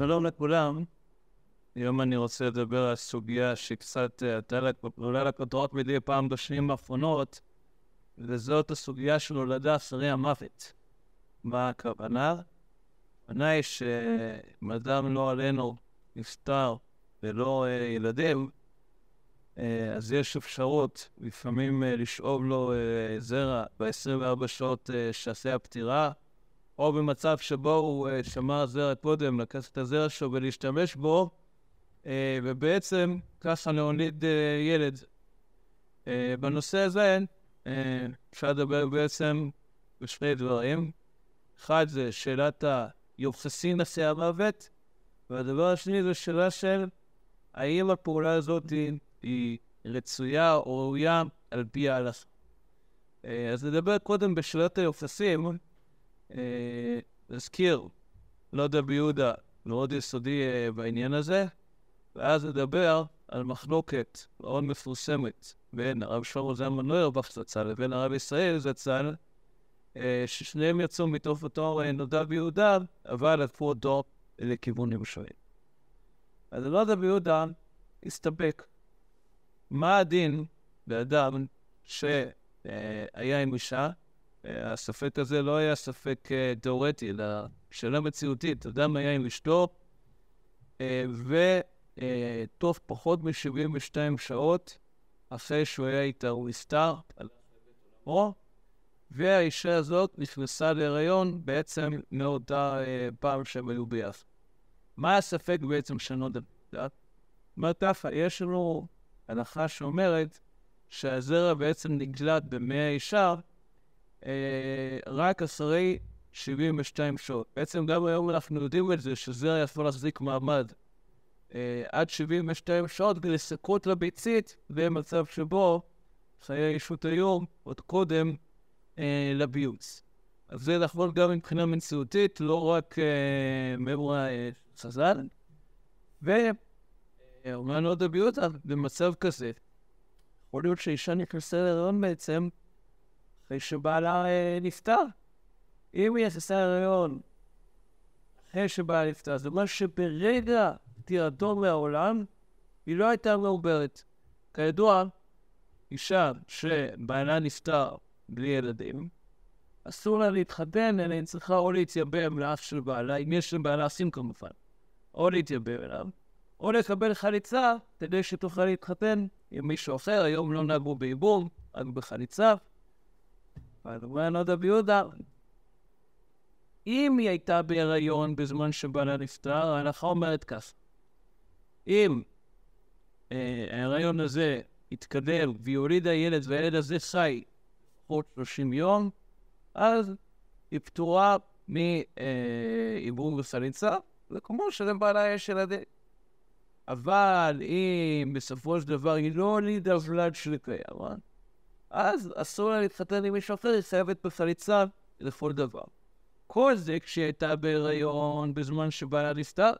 שלום לכולם. היום אני רוצה לדבר על סוגיה שקצת עלתה עולה לכותרות מדי פעם בשנים האחרונות, וזאת הסוגיה של הולדה אחרי המוות. מה הכוונה? הכוונה היא שאם אדם לא עלינו נפטר ולא אה, ילדים, אה, אז יש אפשרות לפעמים אה, לשאוב לו אה, זרע ב-24 שעות אה, שאחרי הפטירה, או במצב שבו הוא uh, שמר זרע קודם, לקח את הזרע שלו ולהשתמש בו, uh, ובעצם ככה להוליד uh, ילד. בנושא הזה אפשר לדבר בעצם בשני דברים. אחד זה שאלת היוחסין אחרי המוות, והדבר השני זה שאלה של האם הפעולה הזאת היא, רצויה או ראויה על פי ההלכה. אז נדבר קודם בשאלת היוחסין. נזכיר, לא יודע ביהודה, מאוד יסודי uh, בעניין הזה, ואז נדבר על מחלוקת מאוד מפורסמת בין הרב שלמה זלמן נוירבך זצ"ל לבין הרב ישראל זצ"ל, uh, ששניהם יצאו מתוך אותו נודע ביהודה, אבל לקחו אותו לכיוונים שונים. אז נודע ביהודה הסתפק. מה הדין באדם שהיה עם אישה, הספק הזה לא היה ספק uh, תיאורטי, אלא שאלה מציאותית. אדם היה עם אשתו, uh, ותוך uh, פחות מ-72 שעות אחרי שהוא היה איתה, הוא נסתר, והאישה הזאת נכנסה להיריון בעצם מאותה פעם שהם היו ביחד. מה הספק בעצם שנות הדת? מה ככה, יש לנו הנחה שאומרת שהזרע בעצם נגלט במי האישה, אה, רק אחרי 72 שעות. בעצם גם היום אנחנו יודעים את זה, שזרע יכול להחזיק מעמד אה, עד 72 שעות כדי לסקרות לביצית, במצב שבו חיי האישות היום, עוד קודם, אה, לביוץ. אז זה נכון גם מבחינה מציאותית, לא רק אה, מאמרה אה, חז"ל. ואומנם עוד הביוץ, במצב כזה, יכול להיות שאישה נכנסה להיריון בעצם, אחרי שבעלה אה, נפטר. אם היא נכנסה להריון אחרי שבעלה נפטר, זה אומר שברגע פטירתו מהעולם, היא לא הייתה מעוברת. כידוע, אישה שבעלה נפטר בלי ילדים, אסור לה להתחתן, אלא היא צריכה או להתייבם לאח של בעלה, אם יש לבעלה אחים כמובן, או להתייבם אליו, או לקבל חליצה כדי שתוכל להתחתן עם מישהו אחר, היום לא נהגו בייבום, רק בחליצה. אבל אומר נודע ביהודה, אם היא הייתה בהיריון בזמן שבעלה נפטר, ההלכה אומרת כך, אם אה, ההיריון הזה יתקדם והיא הולידה ילד והילד הזה חי לפחות 30 יום, אז היא פטורה מעיבום וסליצה, וכמו שלבעלה יש ילדים. אבל אם בסופו של דבר היא לא הולידה ולד של קיים, אז אסור לה להתחתן עם מישהו אחר, היא חייבת בחליצה לכל דבר. כל זה כשהיא הייתה בהיריון בזמן שבעלה נפטר,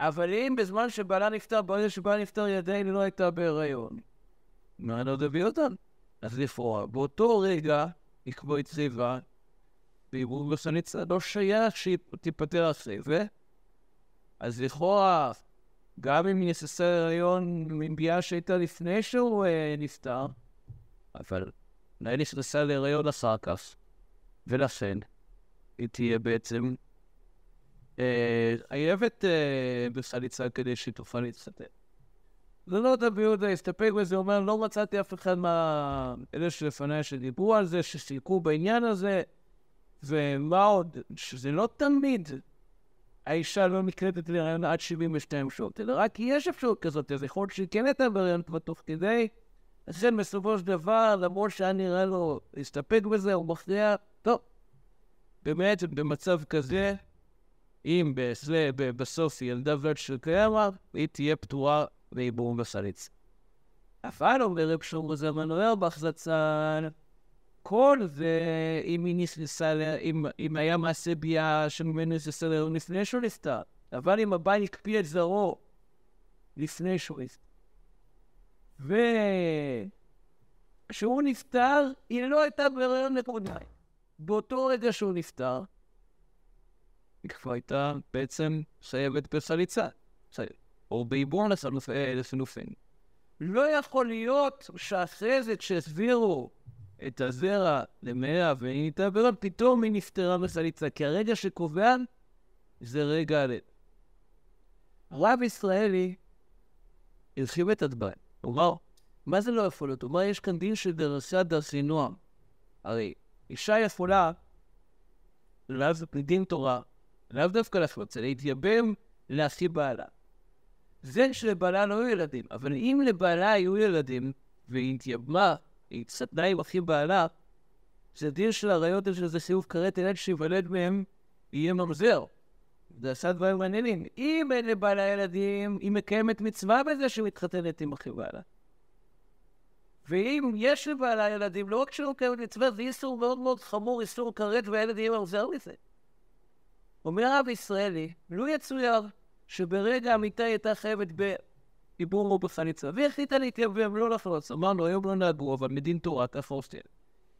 אבל אם בזמן שבעלה נפטר, ברגע שבעלה נפטר, היא עדיין לא הייתה בהיריון, מה לא תביא אותן? אז לכאורה, באותו רגע, היא כמו הצליבה, בעירוב בחליצה, לא שייך שהיא תיפטר אחרי זה, אז לכאורה, גם אם היא נססה להיריון מביאה שהייתה לפני שהוא אה, נפטר, אבל אולי נכנסה להיריון אחר כך, ולכן היא תהיה בעצם חייבת אה, בחליצה כדי שהיא תוכל להתחתן. זה לא תביא אותה, הסתפק בזה, אומר, לא מצאתי אף אחד מאלה שלפניי שדיברו על זה, שסילקו בעניין הזה, ומה עוד, שזה לא תמיד האישה לא נקלטת להיריון עד 72 שעות, אלא רק יש אפשרות כזאת, אז יכול להיות שהיא כן הייתה בהיריון כבר תוך כדי, לכן בסופו של דבר, למרות שהיה נראה לו להסתפק בזה, הוא מכריע, טוב, באמת במצב כזה, אם בסוף היא ילדה ולד של קיימה, היא תהיה פטורה מעיבורם בסליץ. אבל אומר רב שלמה זלמן אוירבך זצ"ל, כל זה, אם היא נכנסה, אם, אם היה מעשה ביאה שממנו נכנסה להיריון לפני שהוא נפטר, אבל אם הבעל הקפיא את זרעו לפני שהוא נפטר. וכשהוא נפטר, היא לא הייתה בהיריון נקודה. באותו רגע שהוא נפטר, היא כבר הייתה בעצם חייבת בחליצה, או בעיבור לחילופין. לא יכול להיות שאחרי זה כשהסבירו את הזרע למאה והיא התעברה, פתאום היא נפטרה בחליצה, כי הרגע שקובע זה רגע הלב. הרב ישראלי הרחיב את הדברים. אמר, מה זה לא יכול להיות? אמר, יש כאן דין של דרסה דרסי נועם. הרי אישה יכולה, לאו דין תורה, לאו דווקא זה להתייבם לאחי בעלה. זה שלבעלה לא היו ילדים, אבל אם לבעלה היו ילדים, והיא התייבמה, היא התסתנה עם אחי בעלה, זה דין של עריות שזה סיבוב כרת ילד שיוולד מהם, יהיה ממזר. זה עשה דברים מעניינים. אם אין לבעלה ילדים, היא מקיימת מצווה בזה שהיא מתחתנת עם אחי בעלה. ואם יש לבעלה ילדים, לא רק שלא מקיימת מצווה, זה איסור מאוד מאוד חמור, איסור כרת והילד יהיה ממזר מזה. אומר הרב ישראלי, לו יצויר שברגע המיטה הייתה חייבת בעיבור או בחליצה, החליטה להתייבם, לא לחלוץ. אמרנו, היום לא נהגו, אבל מדין תורה, עושים.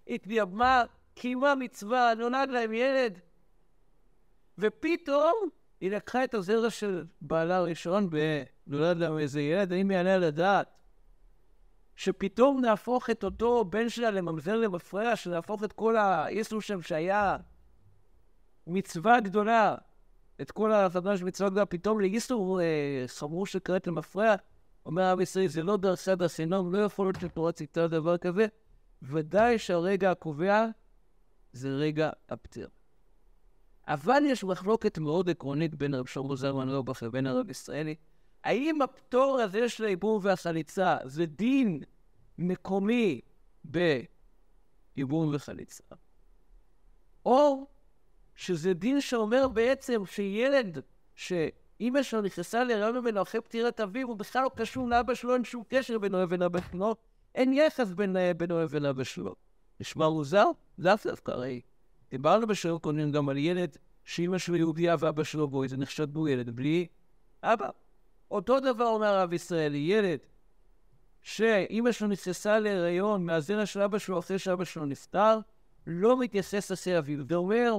התייבמה, קיימה מצווה, נולד להם ילד, ופתאום היא לקחה את הזרע של בעלה הראשון ונולד להם איזה ילד, האם יעלה על הדעת שפתאום נהפוך את אותו בן שלה לממזר למפרע, שנהפוך את כל האיסור שם שהיה מצווה גדולה, את כל ההבנה של מצווה גדולה, פתאום לאיסור אה, חמור שקראת למפרע, אומר הרב ישראל, זה לא דרסה דרסינום, לא יכול להיות שתורה ציטה דבר כזה, ודאי שהרגע הקובע זה רגע הפטיר. אבל יש מחלוקת מאוד עקרונית בין רב שלמה זלמן אורבך לבין הרב ישראלי. האם הפטור הזה של העיבור והחליצה זה דין מקומי בעיבור וחליצה, או שזה דין שאומר בעצם שילד שאימא שלו נכנסה להיריון ממנו אחרי פטירת אביו, הוא בכלל לא קשור לאבא שלו, אין שום קשר בינו לבין אבא שלו, אין יחס בין, בינו לבין אבא שלו. נשמע מוזר? לאו דווקא, הרי דיברנו בשיעור קודם גם על ילד שאימא שלו יהודייה ואבא שלו גוי, זה נחשב בו ילד בלי אבא. אותו דבר אומר הרב ישראלי, ילד שאימא שלו נכנסה להיריון מהזרע של אבא שלו אחרי שאבא שלו נפטר, לא מתייחס לסי אביו. זה אומר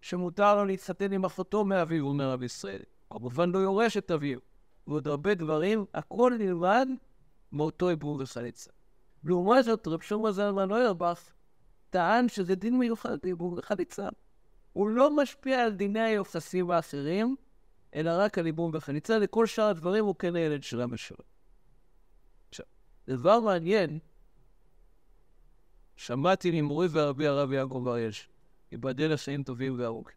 שמותר לו להתחתן עם אחותו מאביו, אומר רב ישראל. כמובן לא יורש את אביו. ועוד הרבה דברים, הכל נלמד מאותו עיבור וחליצה. לעומת זאת, רב שלמה זלמן אוירבך טען שזה דין מיוחד לעיבור וחליצה. הוא לא משפיע על דיני היוחסים האחרים, אלא רק על עיבור וחליצה. לכל שאר הדברים הוא כן הילד של שלו. עכשיו, דבר מעניין, שמעתי ממורי ורבי הרב יעקב אריאש, ייבדל לחיים טובים וארוכים.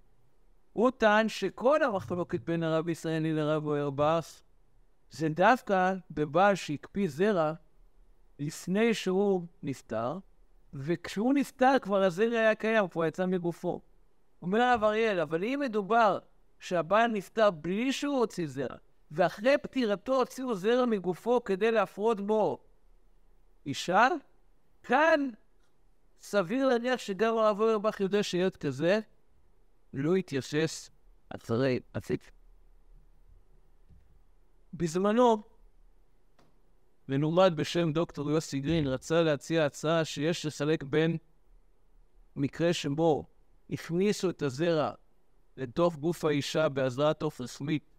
הוא טען שכל המחלוקת בין הרב ישראלי לרב אוירבך זה דווקא בבעל שהקפיא זרע לפני שהוא נפטר, וכשהוא נפטר כבר הזרע היה קיים, כבר יצא מגופו. אומר הרב אריאל, אבל אם מדובר שהבעל נפטר בלי שהוא הוציא זרע, ואחרי פטירתו הוציאו זרע מגופו כדי להפרות בו אישה, כאן סביר להניח שגם הרב אורבך יודע שילד כזה לא יתייחס אחרי הציף. בזמנו, מנומד בשם דוקטור יוסי גרין רצה להציע הצעה שיש לסלק בין מקרה שבו הכניסו את הזרע לתוך גוף האישה בעזרת עוף רשמית,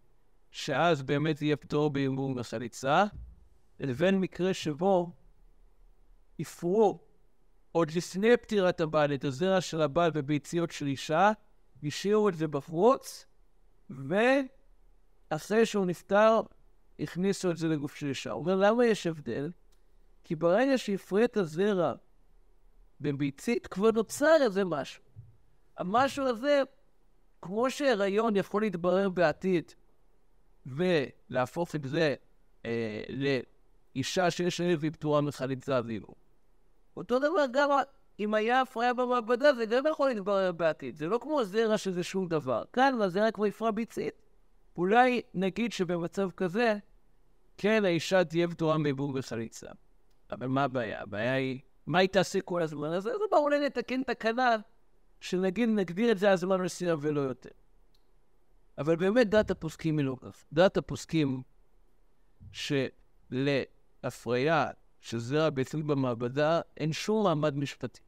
שאז באמת יהיה פטור בהימור מחליצה, לבין מקרה שבו הפרו עוד לפני פטירת הבעל את הזרע של הבעל בביציות של אישה, השאירו את זה בחוץ, ואחרי שהוא נפטר, הכניסו את זה לגוף של אישה. הוא אומר, למה יש הבדל? כי ברגע שהפרי את הזרע בביצית, כבר נוצר איזה משהו. המשהו הזה, כמו שהיריון יכול להתברר בעתיד ולהפוך את זה אה, לאישה שיש לה והיא פטורה מחליצה זיו. אותו דבר גם אם היה הפריה במעבדה, זה גם יכול להתברר בעתיד. זה לא כמו זרע שזה שום דבר. כאן הזרע כבר הפרה ביצית. אולי נגיד שבמצב כזה, כן, האישה תהיה פטורה מבום וחליצה. אבל מה הבעיה? הבעיה היא, מה היא תעשה כל הזמן הזה? אז בואו נתקן תקנה שנגיד נגדיר את זה הזמן מסוים ולא יותר. אבל באמת דעת הפוסקים היא לא כך. דעת הפוסקים שלהפריה של זרע ביצית במעבדה אין שום מעמד משפטי.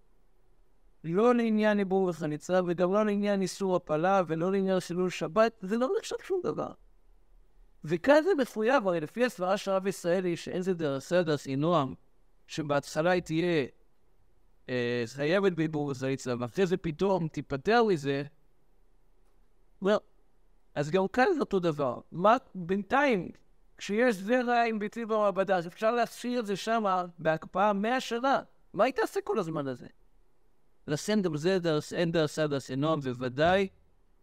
לא לעניין עיבור וחניצה, וגם לא לעניין איסור הפלה, ולא לעניין חילול שבת, זה לא נחשב שום דבר. וכאן זה מחויב, הרי לפי הסברה של הרב ישראלי, שאין זה דרך סדר סינועם, שבהתחלה היא תהיה אה, חייבת בעיבור וחניצה, ואחרי זה פתאום תיפטר מזה, well, אז גם כאן זה אותו דבר. מה בינתיים, כשיש זרע עם ביצים במעבדה, אז אפשר להשאיר את זה שם בהקפאה מאה שנה. מה היא תעשה כל הזמן הזה? לסנדר זדר, סנדר סדר סנום, ובוודאי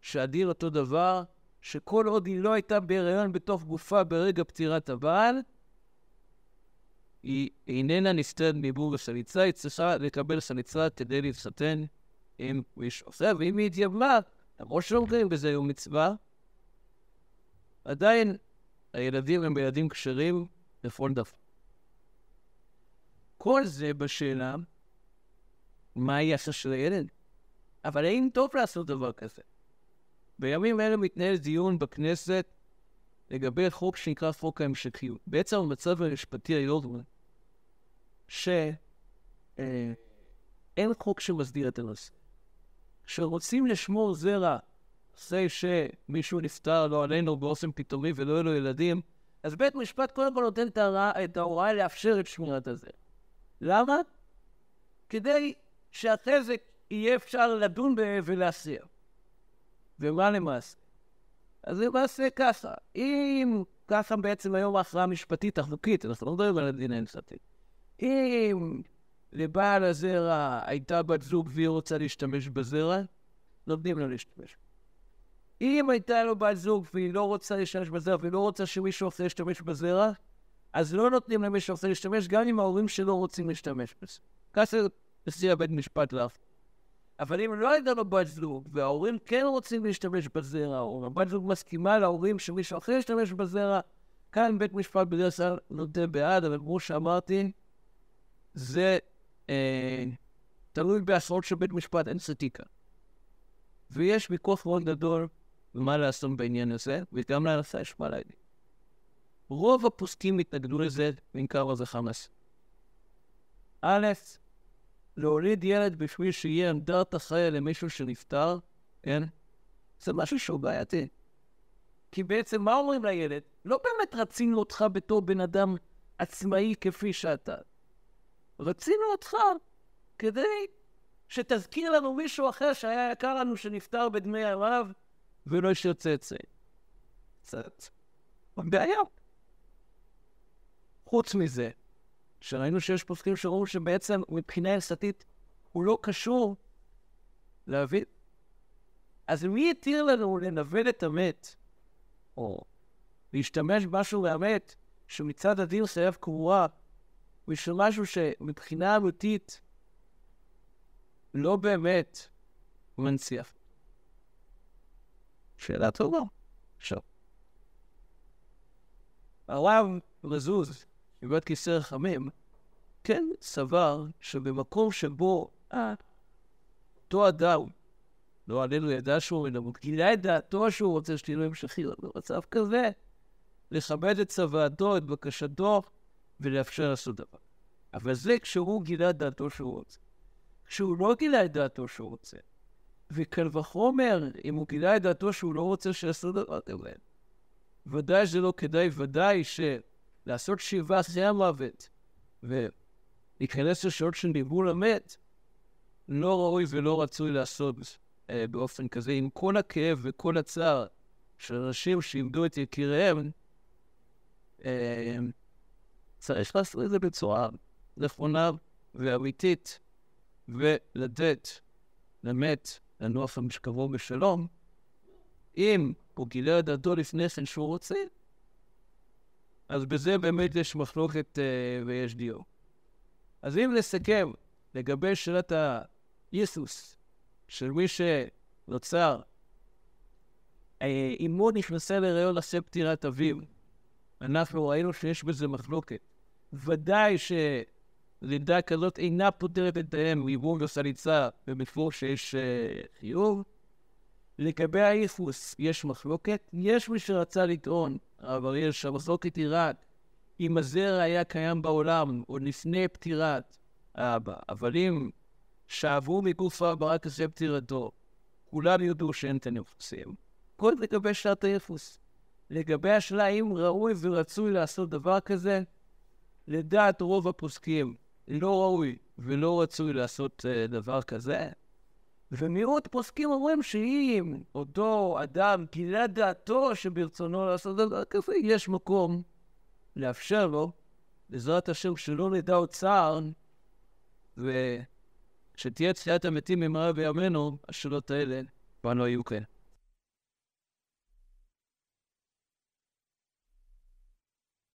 שעדיר אותו דבר, שכל עוד היא לא הייתה בהיריון בתוך גופה ברגע פטירת הבעל, היא איננה נסתרת מעיבור הסליצה, היא צריכה לקבל סליצה כדי להתחתן עם מישהו אחר, ואם היא התייבמה, למרות שלא מקרים בזה יום מצווה, עדיין הילדים הם ילדים כשרים לכל דבר. כל זה בשאלה מה היחס של הילד. אבל האם טוב לעשות דבר כזה? בימים אלה מתנהל דיון בכנסת לגבי חוק שנקרא חוק ההמשכיות. בעצם המצב המשפטי היום הוא שאין אה, חוק שמסדיר את הנושא. כשרוצים לשמור זרע אחרי שמישהו נפטר, לא עלינו, באופן פתאומי ולא יהיו לו ילדים, אז בית משפט קודם כל נותן את ההוראה לאפשר את שמירת הזרע. למה? כדי שאחרי זה יהיה אפשר לדון ולהסיר. ומה למעשה? אז למעשה ככה, אם ככה בעצם היום ההכרעה המשפטית החוקית, אנחנו לא מדברים על הדין האמצעתי. אם לבעל הזרע הייתה בת זוג והיא רוצה להשתמש בזרע, נותנים לה להשתמש. אם הייתה לו בת זוג והיא לא רוצה להשתמש בזרע והיא לא רוצה שמישהו אחר ישתמש בזרע, אז לא נותנים למישהו אחר להשתמש גם אם ההורים שלו רוצים להשתמש בזה. ככה נשיא הבית משפט לך. אבל אם לא הייתה לו בת זוג, וההורים כן רוצים להשתמש בזרע, או הבת זוג מסכימה להורים שמישהו אחר ישתמש בזרע, כאן בית משפט בדרך כלל נותן בעד, אבל כמו שאמרתי, זה אה, תלוי בעשרות של בית משפט, אין סטיקה. ויש ויכוח מאוד גדול במה לעשות בעניין הזה, וגם להלכה יש מה להגיד. רוב הפוסקים התנגדו לזה, בעיקר לזה חמאס. א', להוליד ילד בשביל שיהיה אנדרטה חיה למישהו שנפטר, כן? זה משהו שהוא בעייתי. כי בעצם מה אומרים לילד? לא באמת רצינו אותך בתור בן אדם עצמאי כפי שאתה. רצינו אותך כדי שתזכיר לנו מישהו אחר שהיה יקר לנו שנפטר בדמי הרב ולא השאיר צאצא. קצת בעיה. חוץ מזה, שראינו שיש פוסקים שראו שבעצם מבחינה הלכתית הוא לא קשור להבין. אז מי התיר לנו לנוון את המת, או להשתמש במשהו מהמת, שמצד הדין חייב קבורה, בשביל משהו שמבחינה אמיתית לא באמת מנציח? שאלה טובה. עכשיו, הרב מזוז מבית כיסא רחמים, כן סבר שבמקום שבו אה, אותו אדם, לא עלינו ידע שהוא מנמות, גילה את דעתו שהוא רוצה שתהיה לו המשכיות. במצב כזה, לכבד את צוואתו, את בקשתו, ולאפשר לעשות דבר. אבל זה כשהוא גילה את דעתו שהוא רוצה. כשהוא לא גילה את דעתו שהוא רוצה, וקל וחומר, אם הוא גילה את דעתו שהוא לא רוצה שיעשו דבר כזה, ודאי שזה לא כדאי, ודאי ש... לעשות שיבה אחרי המוות ולהיכנס לשעות של ניבול המת, לא ראוי ולא רצוי לעשות אה, באופן כזה, עם כל הכאב וכל הצער של אנשים שאיבדו את יקיריהם, אה, צריך לעשות את זה בצורה נכונה ואמיתית, ולתת למת לנוח המשכבו בשלום. אם הוא גילה את דעתו לפני כן שהוא רוצה, אז בזה באמת יש מחלוקת uh, ויש דיו. אז אם נסכם לגבי שאלת היסוס של מי שנוצר, אה, אמו נכנסה להיריון לשאת פטירת אביו, אנחנו ראינו שיש בזה מחלוקת. ודאי שלידה כזאת אינה פותרת את האם מיבום וסליצה במפור שיש uh, חיוב. לגבי הייחוס יש מחלוקת. יש מי שרצה לטעון הרב אריאל, שהמחלוקת היא רק אם הזרע היה קיים בעולם עוד לפני פטירת האבא, אבל אם שעברו מגוף הארבעה כזה פטירתו, כולם יודו שאין את הנפוסים. כל לגבי שעת הייחוס. לגבי השאלה האם ראוי ורצוי לעשות דבר כזה, לדעת רוב הפוסקים לא ראוי ולא רצוי לעשות uh, דבר כזה. ומיעוט פוסקים אומרים שאם אותו אדם גילה דעתו שברצונו לעשות דבר כזה, יש מקום לאפשר לו, בעזרת השם, שלא נדע עוד צער, ושתהיה תחיית המתים במהרה בימינו, השאלות האלה כבר לא יהיו כאלה.